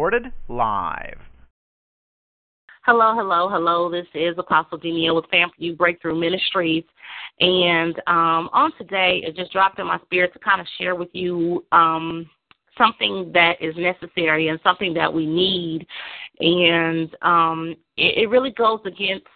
Recorded live. Hello, hello, hello. This is Apostle D. Neal with Fam for You Breakthrough Ministries. And um, on today, it just dropped in my spirit to kind of share with you um, something that is necessary and something that we need. And um, it, it really goes against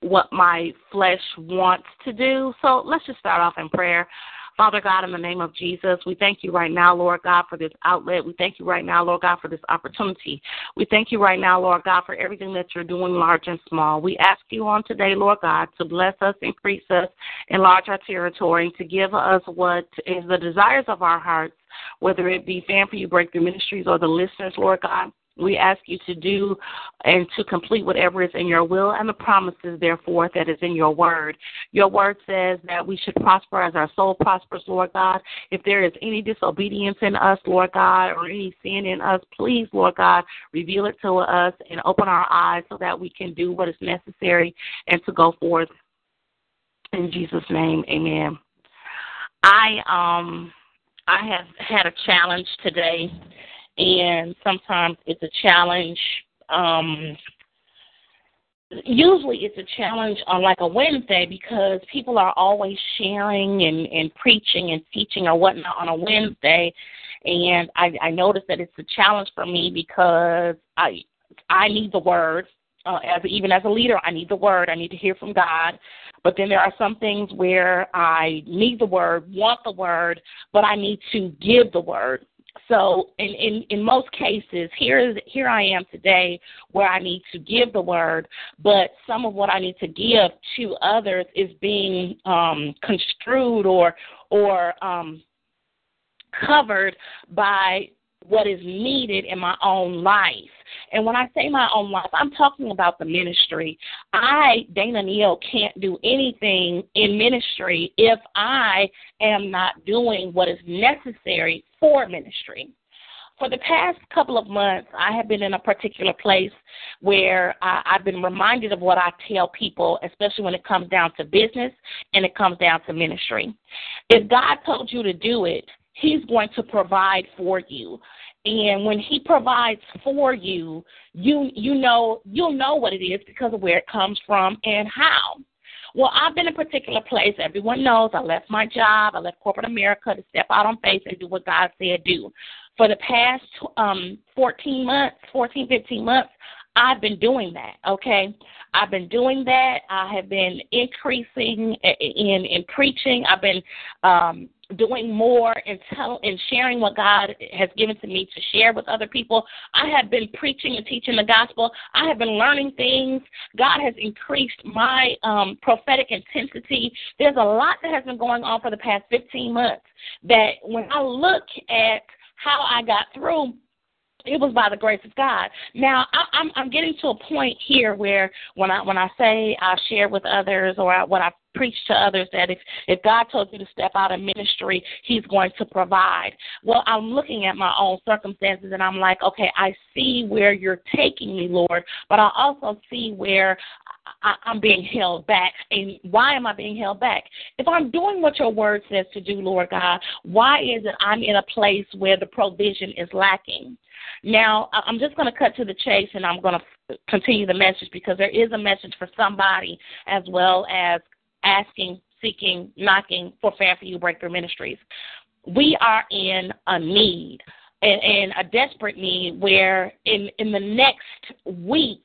what my flesh wants to do. So let's just start off in prayer. Father God, in the name of Jesus, we thank you right now, Lord God, for this outlet. We thank you right now, Lord God, for this opportunity. We thank you right now, Lord God, for everything that you're doing, large and small. We ask you on today, Lord God, to bless us, increase us, enlarge our territory, and to give us what is the desires of our hearts, whether it be Fam for You Breakthrough Ministries or the listeners, Lord God. We ask you to do and to complete whatever is in your will and the promises, therefore, that is in your word. Your word says that we should prosper as our soul prospers, Lord God. If there is any disobedience in us, Lord God, or any sin in us, please, Lord God, reveal it to us and open our eyes so that we can do what is necessary and to go forth. In Jesus' name, amen. I um I have had a challenge today and sometimes it's a challenge. Um, usually it's a challenge on like a Wednesday because people are always sharing and, and preaching and teaching or whatnot on a Wednesday, and I, I notice that it's a challenge for me because I I need the word. Uh, as even as a leader, I need the word. I need to hear from God. But then there are some things where I need the word, want the word, but I need to give the word. So in, in, in most cases, here is here I am today where I need to give the word, but some of what I need to give to others is being um, construed or or um, covered by what is needed in my own life. And when I say my own life, I'm talking about the ministry. I, Dana Neal, can't do anything in ministry if I am not doing what is necessary for ministry. For the past couple of months, I have been in a particular place where I, I've been reminded of what I tell people, especially when it comes down to business and it comes down to ministry. If God told you to do it, He's going to provide for you. And when he provides for you, you you know you'll know what it is because of where it comes from and how. Well, I've been in a particular place. Everyone knows I left my job. I left corporate America to step out on faith and do what God said do. For the past um 14 months, 14, 15 months, I've been doing that, okay? I've been doing that. I have been increasing in in preaching. I've been um doing more and tell and sharing what God has given to me to share with other people. I have been preaching and teaching the gospel. I have been learning things. God has increased my um, prophetic intensity. There's a lot that has been going on for the past 15 months that when I look at how I got through it was by the grace of God. Now I, I'm I'm getting to a point here where when I when I say I share with others or I, what I preach to others that if if God told you to step out of ministry, He's going to provide. Well, I'm looking at my own circumstances and I'm like, okay, I see where you're taking me, Lord, but I also see where I, I'm being held back. And why am I being held back? If I'm doing what your word says to do, Lord God, why is it I'm in a place where the provision is lacking? Now, I'm just going to cut to the chase and I'm going to continue the message because there is a message for somebody as well as asking, seeking, knocking for Fam for You Breakthrough Ministries. We are in a need and, and a desperate need where in, in the next week,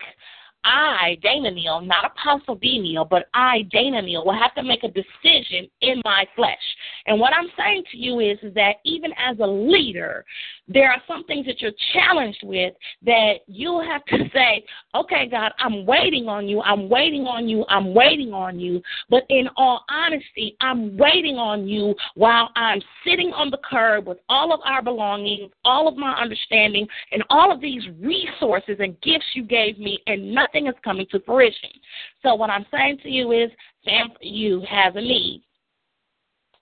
I, Dana Neal, not Apostle D. Neal, but I, Dana Neal, will have to make a decision in my flesh. And what I'm saying to you is, is that even as a leader, there are some things that you're challenged with that you'll have to say, okay, God, I'm waiting on you. I'm waiting on you. I'm waiting on you. But in all honesty, I'm waiting on you while I'm sitting on the curb with all of our belongings, all of my understanding, and all of these resources and gifts you gave me, and nothing is coming to fruition. So what I'm saying to you is, Sam, you have a need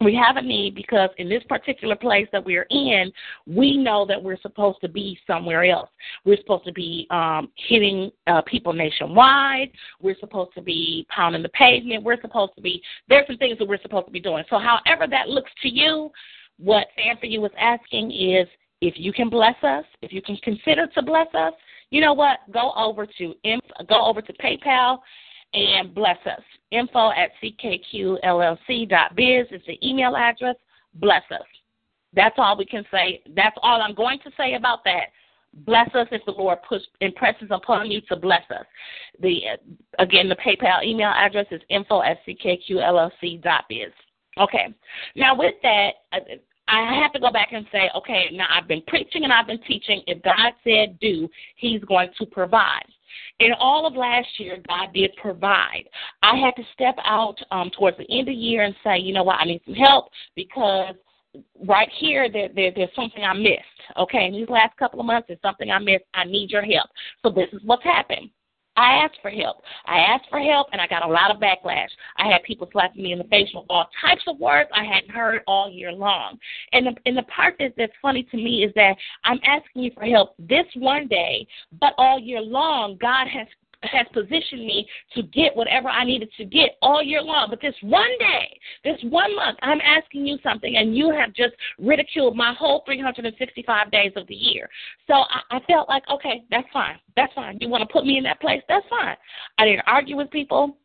we have a need because in this particular place that we're in, we know that we're supposed to be somewhere else. We're supposed to be um, hitting uh, people nationwide. We're supposed to be pounding the pavement. We're supposed to be, there's some things that we're supposed to be doing. So, however that looks to you, what Fam for You was asking is if you can bless us, if you can consider to bless us, you know what? Go over to go over to PayPal and bless us. Info at ckkllc.biz is the email address. Bless us. That's all we can say. That's all I'm going to say about that. Bless us if the Lord push, impresses upon you to bless us. The again, the PayPal email address is info at ckkllc.biz. Okay. Now with that, uh, I have to go back and say, okay, now I've been preaching and I've been teaching. If God said do, He's going to provide. In all of last year, God did provide. I had to step out um, towards the end of the year and say, you know what, I need some help because right here there, there there's something I missed. Okay, in these last couple of months, there's something I missed. I need your help. So this is what's happened. I asked for help. I asked for help, and I got a lot of backlash. I had people slapping me in the face with all types of words I hadn't heard all year long. And the, and the part that, that's funny to me is that I'm asking you for help this one day, but all year long, God has has positioned me to get whatever I needed to get all year long. But this one day, this one month, I'm asking you something, and you have just ridiculed my whole 365 days of the year. So I, I felt like, okay, that's fine. That's fine. You want to put me in that place? That's fine. I didn't argue with people.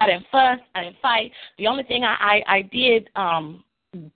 I didn't fuss. I didn't fight. The only thing I, I, I did um,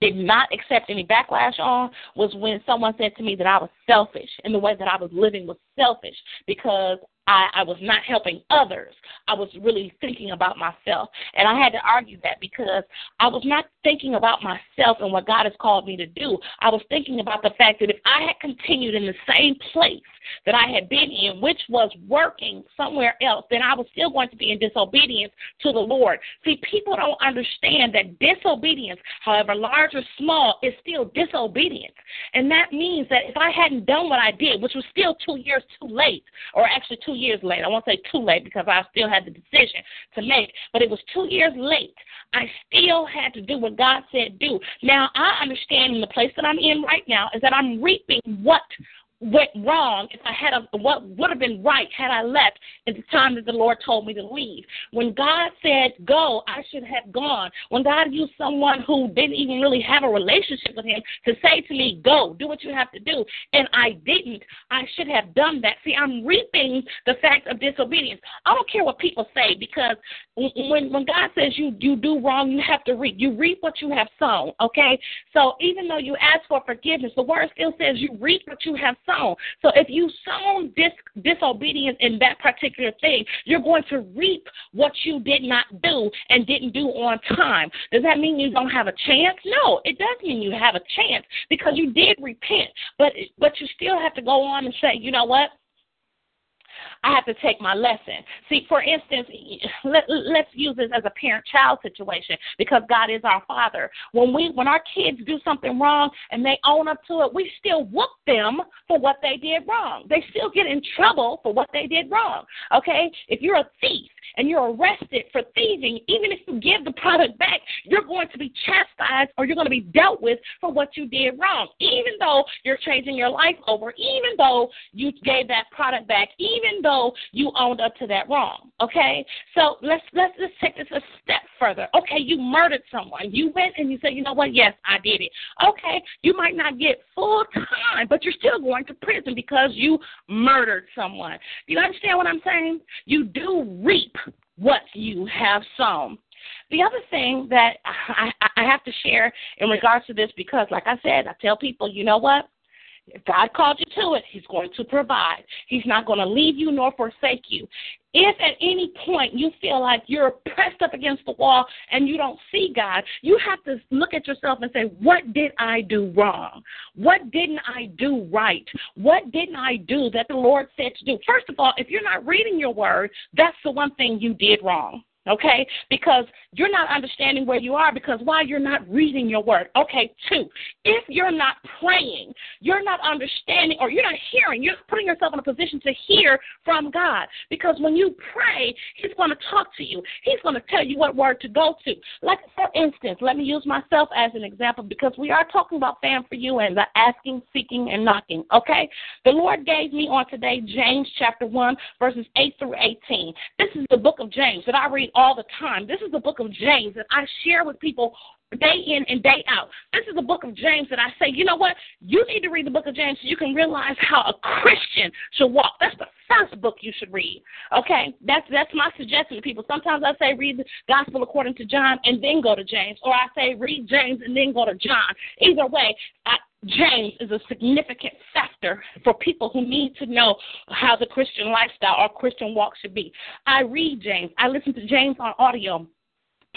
did not accept any backlash on was when someone said to me that I was selfish and the way that I was living was selfish because I, I was not helping others. I was really thinking about myself. And I had to argue that because I was not thinking about myself and what God has called me to do. I was thinking about the fact that if I had continued in the same place that I had been in, which was working somewhere else, then I was still going to be in disobedience to the Lord. See, people don't understand that disobedience, however large or small, is still disobedience. And that means that if I hadn't done what I did, which was still two years too late, or actually two years late, I won't say too late because I still had the decision to make, but it was two years late. I still had to do what God said do. Now, I understand in the place that I'm in right now is that I'm reaping what went wrong if I had a what would have been right had I left at the time that the Lord told me to leave. When God said go, I should have gone. When God used someone who didn't even really have a relationship with him to say to me, Go, do what you have to do, and I didn't, I should have done that. See, I'm reaping the fact of disobedience. I don't care what people say because when when God says you you do wrong, you have to reap. You reap what you have sown, okay? So even though you ask for forgiveness, the word still says you reap what you have sown sown. So if you sown dis- disobedience in that particular thing, you're going to reap what you did not do and didn't do on time. Does that mean you don't have a chance? No, it does mean you have a chance because you did repent. But but you still have to go on and say, you know what? I have to take my lesson. See, for instance, let, let's use this as a parent-child situation because God is our Father. When we, when our kids do something wrong and they own up to it, we still whoop them for what they did wrong. They still get in trouble for what they did wrong. Okay, if you're a thief and you're arrested for thieving, even if you give the product back, you're going to be chastised or you're going to be dealt with for what you did wrong. Even though you're changing your life over, even though you gave that product back, even though you owned up to that wrong. Okay? So let's let's let's take this a step further. Okay, you murdered someone. You went and you said, you know what, yes, I did it. Okay, you might not get full time, but you're still going to prison because you murdered someone. Do you understand what I'm saying? You do reap what you have sown. The other thing that I, I have to share in regards to this, because like I said, I tell people, you know what? If God called you to it, He's going to provide. He's not going to leave you nor forsake you. If at any point you feel like you're pressed up against the wall and you don't see God, you have to look at yourself and say, What did I do wrong? What didn't I do right? What didn't I do that the Lord said to do? First of all, if you're not reading your word, that's the one thing you did wrong okay? Because you're not understanding where you are because why you're not reading your word. Okay, two, if you're not praying, you're not understanding or you're not hearing, you're putting yourself in a position to hear from God. Because when you pray, He's going to talk to you, He's going to tell you what word to go to. Like, for instance, let me use myself as an example because we are talking about fam for you and the asking, seeking, and knocking, okay? The Lord gave me on today James chapter 1, verses 8 through 18. This is the book of James that I read all the time. This is the book of James that I share with people day in and day out. This is the book of James that I say, you know what? You need to read the book of James so you can realize how a Christian should walk. That's the first book you should read. Okay? That's that's my suggestion to people. Sometimes I say read the gospel according to John and then go to James. Or I say read James and then go to John. Either way, I, James is a significant factor for people who need to know how the Christian lifestyle or Christian walk should be. I read James. I listen to James on audio.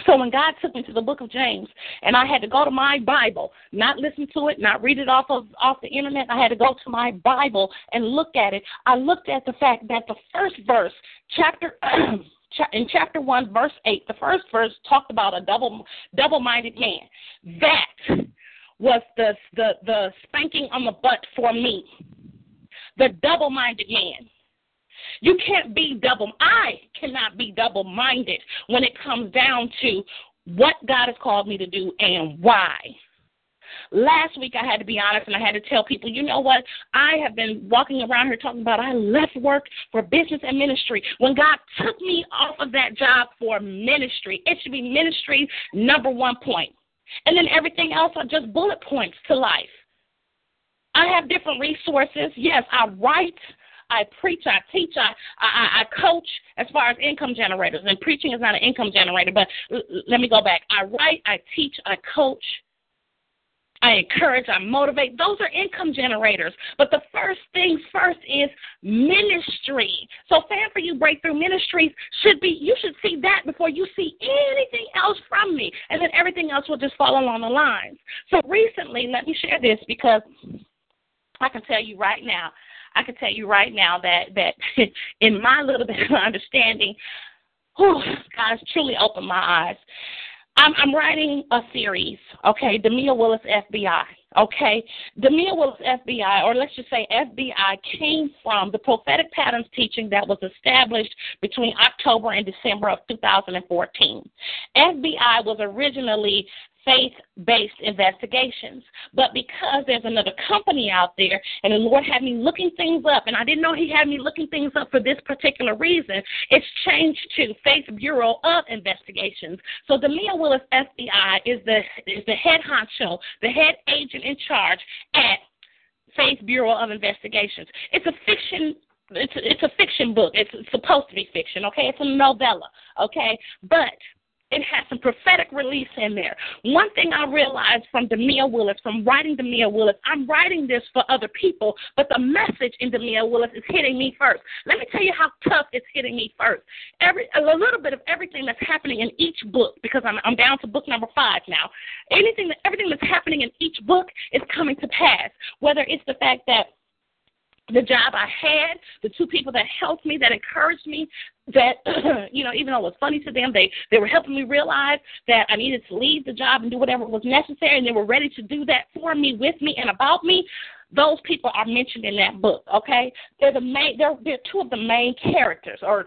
So when God took me to the book of James and I had to go to my Bible, not listen to it, not read it off of off the internet, I had to go to my Bible and look at it. I looked at the fact that the first verse, chapter in chapter 1 verse 8, the first verse talked about a double double-minded man. That was the the the spanking on the butt for me. The double-minded man. You can't be double I cannot be double-minded when it comes down to what God has called me to do and why. Last week, I had to be honest and I had to tell people, you know what? I have been walking around here talking about I left work for business and ministry. When God took me off of that job for ministry, it should be ministry number one point. And then everything else are just bullet points to life. I have different resources. Yes, I write, I preach, I teach, I, I, I coach as far as income generators. And preaching is not an income generator, but l- let me go back. I write, I teach, I coach, I encourage, I motivate. Those are income generators. But the first things first is ministry. So Fan for You Breakthrough Ministries should be you should see that before you see anything else from me. And then everything else will just fall along the lines. So recently, let me share this because I can tell you right now, I can tell you right now that that in my little bit of understanding, whew, God has truly opened my eyes. I'm, I'm writing a series, okay, Demia Willis FBI, okay? Demia Willis FBI, or let's just say FBI, came from the prophetic patterns teaching that was established between October and December of 2014. FBI was originally faith based investigations. But because there's another company out there, and the Lord had me looking things up, and I didn't know He had me looking things up for this particular reason, it's changed to Faith Bureau of Investigations. So Demia Willis FBI is the is the head honcho, the head agent in charge at Faith Bureau of Investigations. It's a fiction it's a, it's a fiction book. It's supposed to be fiction, okay? It's a novella, okay? But it has some prophetic release in there. One thing I realized from Demia Willis, from writing Demia Willis, I'm writing this for other people, but the message in Demia Willis is hitting me first. Let me tell you how tough it's hitting me first. Every a little bit of everything that's happening in each book, because I'm I'm down to book number five now. Anything that everything that's happening in each book is coming to pass. Whether it's the fact that the job I had, the two people that helped me, that encouraged me, that you know, even though it was funny to them, they they were helping me realize that I needed to leave the job and do whatever was necessary, and they were ready to do that for me, with me, and about me. Those people are mentioned in that book. Okay, they're the main. They're they're two of the main characters, or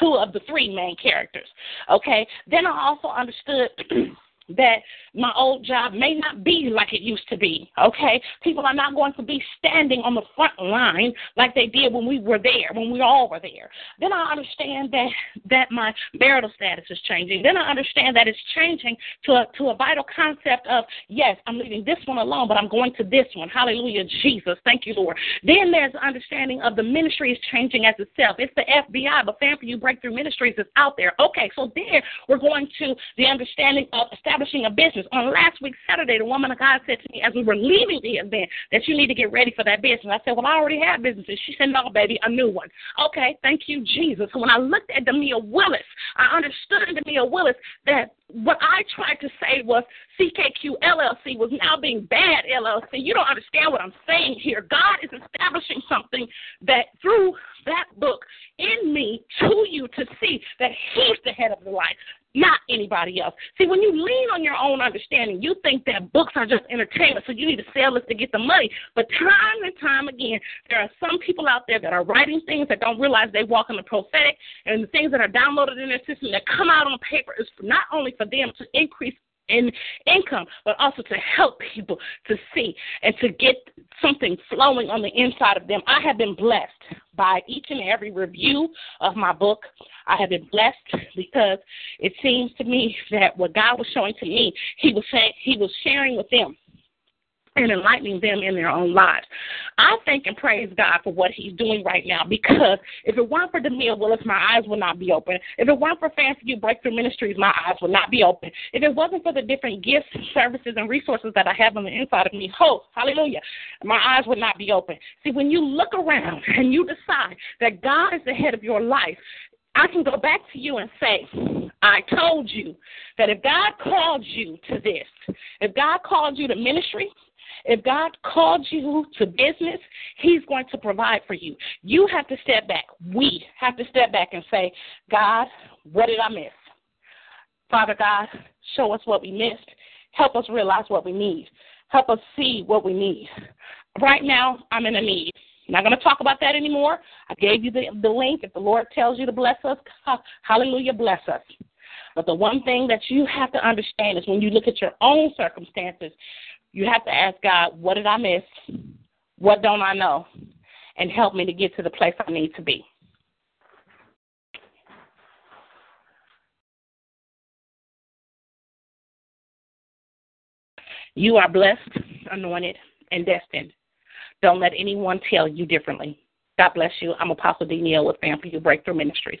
two of the three main characters. Okay. Then I also understood. that my old job may not be like it used to be. Okay? People are not going to be standing on the front line like they did when we were there, when we all were there. Then I understand that that my marital status is changing. Then I understand that it's changing to a to a vital concept of yes, I'm leaving this one alone, but I'm going to this one. Hallelujah, Jesus. Thank you, Lord. Then there's understanding of the ministry is changing as itself. It's the FBI, but Fan for You Breakthrough Ministries is out there. Okay, so there we're going to the understanding of establishing a business. On last week, Saturday, the woman of God said to me as we were leaving the event that you need to get ready for that business. I said, Well, I already have businesses. She said, No, baby, a new one. Okay, thank you, Jesus. So when I looked at Demia Willis, I understood Demia Willis that what I tried to say was CKQ LLC was now being bad LLC. You don't understand what I'm saying here. God is establishing something that through that book in me to you to see that He's the head of the life, not anybody else. See, when you lean on your own understanding, you think that books are just entertainment, so you need to sell this to get the money. But time and time again, there are some people out there that are writing things that don't realize they walk in the prophetic, and the things that are downloaded in their system that come out on paper is not only for them to increase in income, but also to help people to see and to get something flowing on the inside of them. I have been blessed by each and every review of my book. I have been blessed because it seems to me that what God was showing to me, He was saying He was sharing with them and enlightening them in their own lives. I thank and praise God for what He's doing right now because if it weren't for Demia Willis, my eyes would not be open. If it weren't for Fancy You Breakthrough Ministries, my eyes would not be open. If it wasn't for the different gifts, services, and resources that I have on the inside of me, hope, hallelujah, my eyes would not be open. See, when you look around and you decide that God is the head of your life, I can go back to you and say, I told you that if God called you to this, if God called you to ministry, if God called you to business, He's going to provide for you. You have to step back. We have to step back and say, God, what did I miss? Father God, show us what we missed. Help us realize what we need. Help us see what we need. Right now, I'm in a need. I'm not going to talk about that anymore. I gave you the, the link. If the Lord tells you to bless us, hallelujah, bless us. But the one thing that you have to understand is when you look at your own circumstances, you have to ask God, what did I miss? What don't I know? And help me to get to the place I need to be. You are blessed, anointed, and destined. Don't let anyone tell you differently. God bless you. I'm Apostle D. Neal with Family Breakthrough Ministries.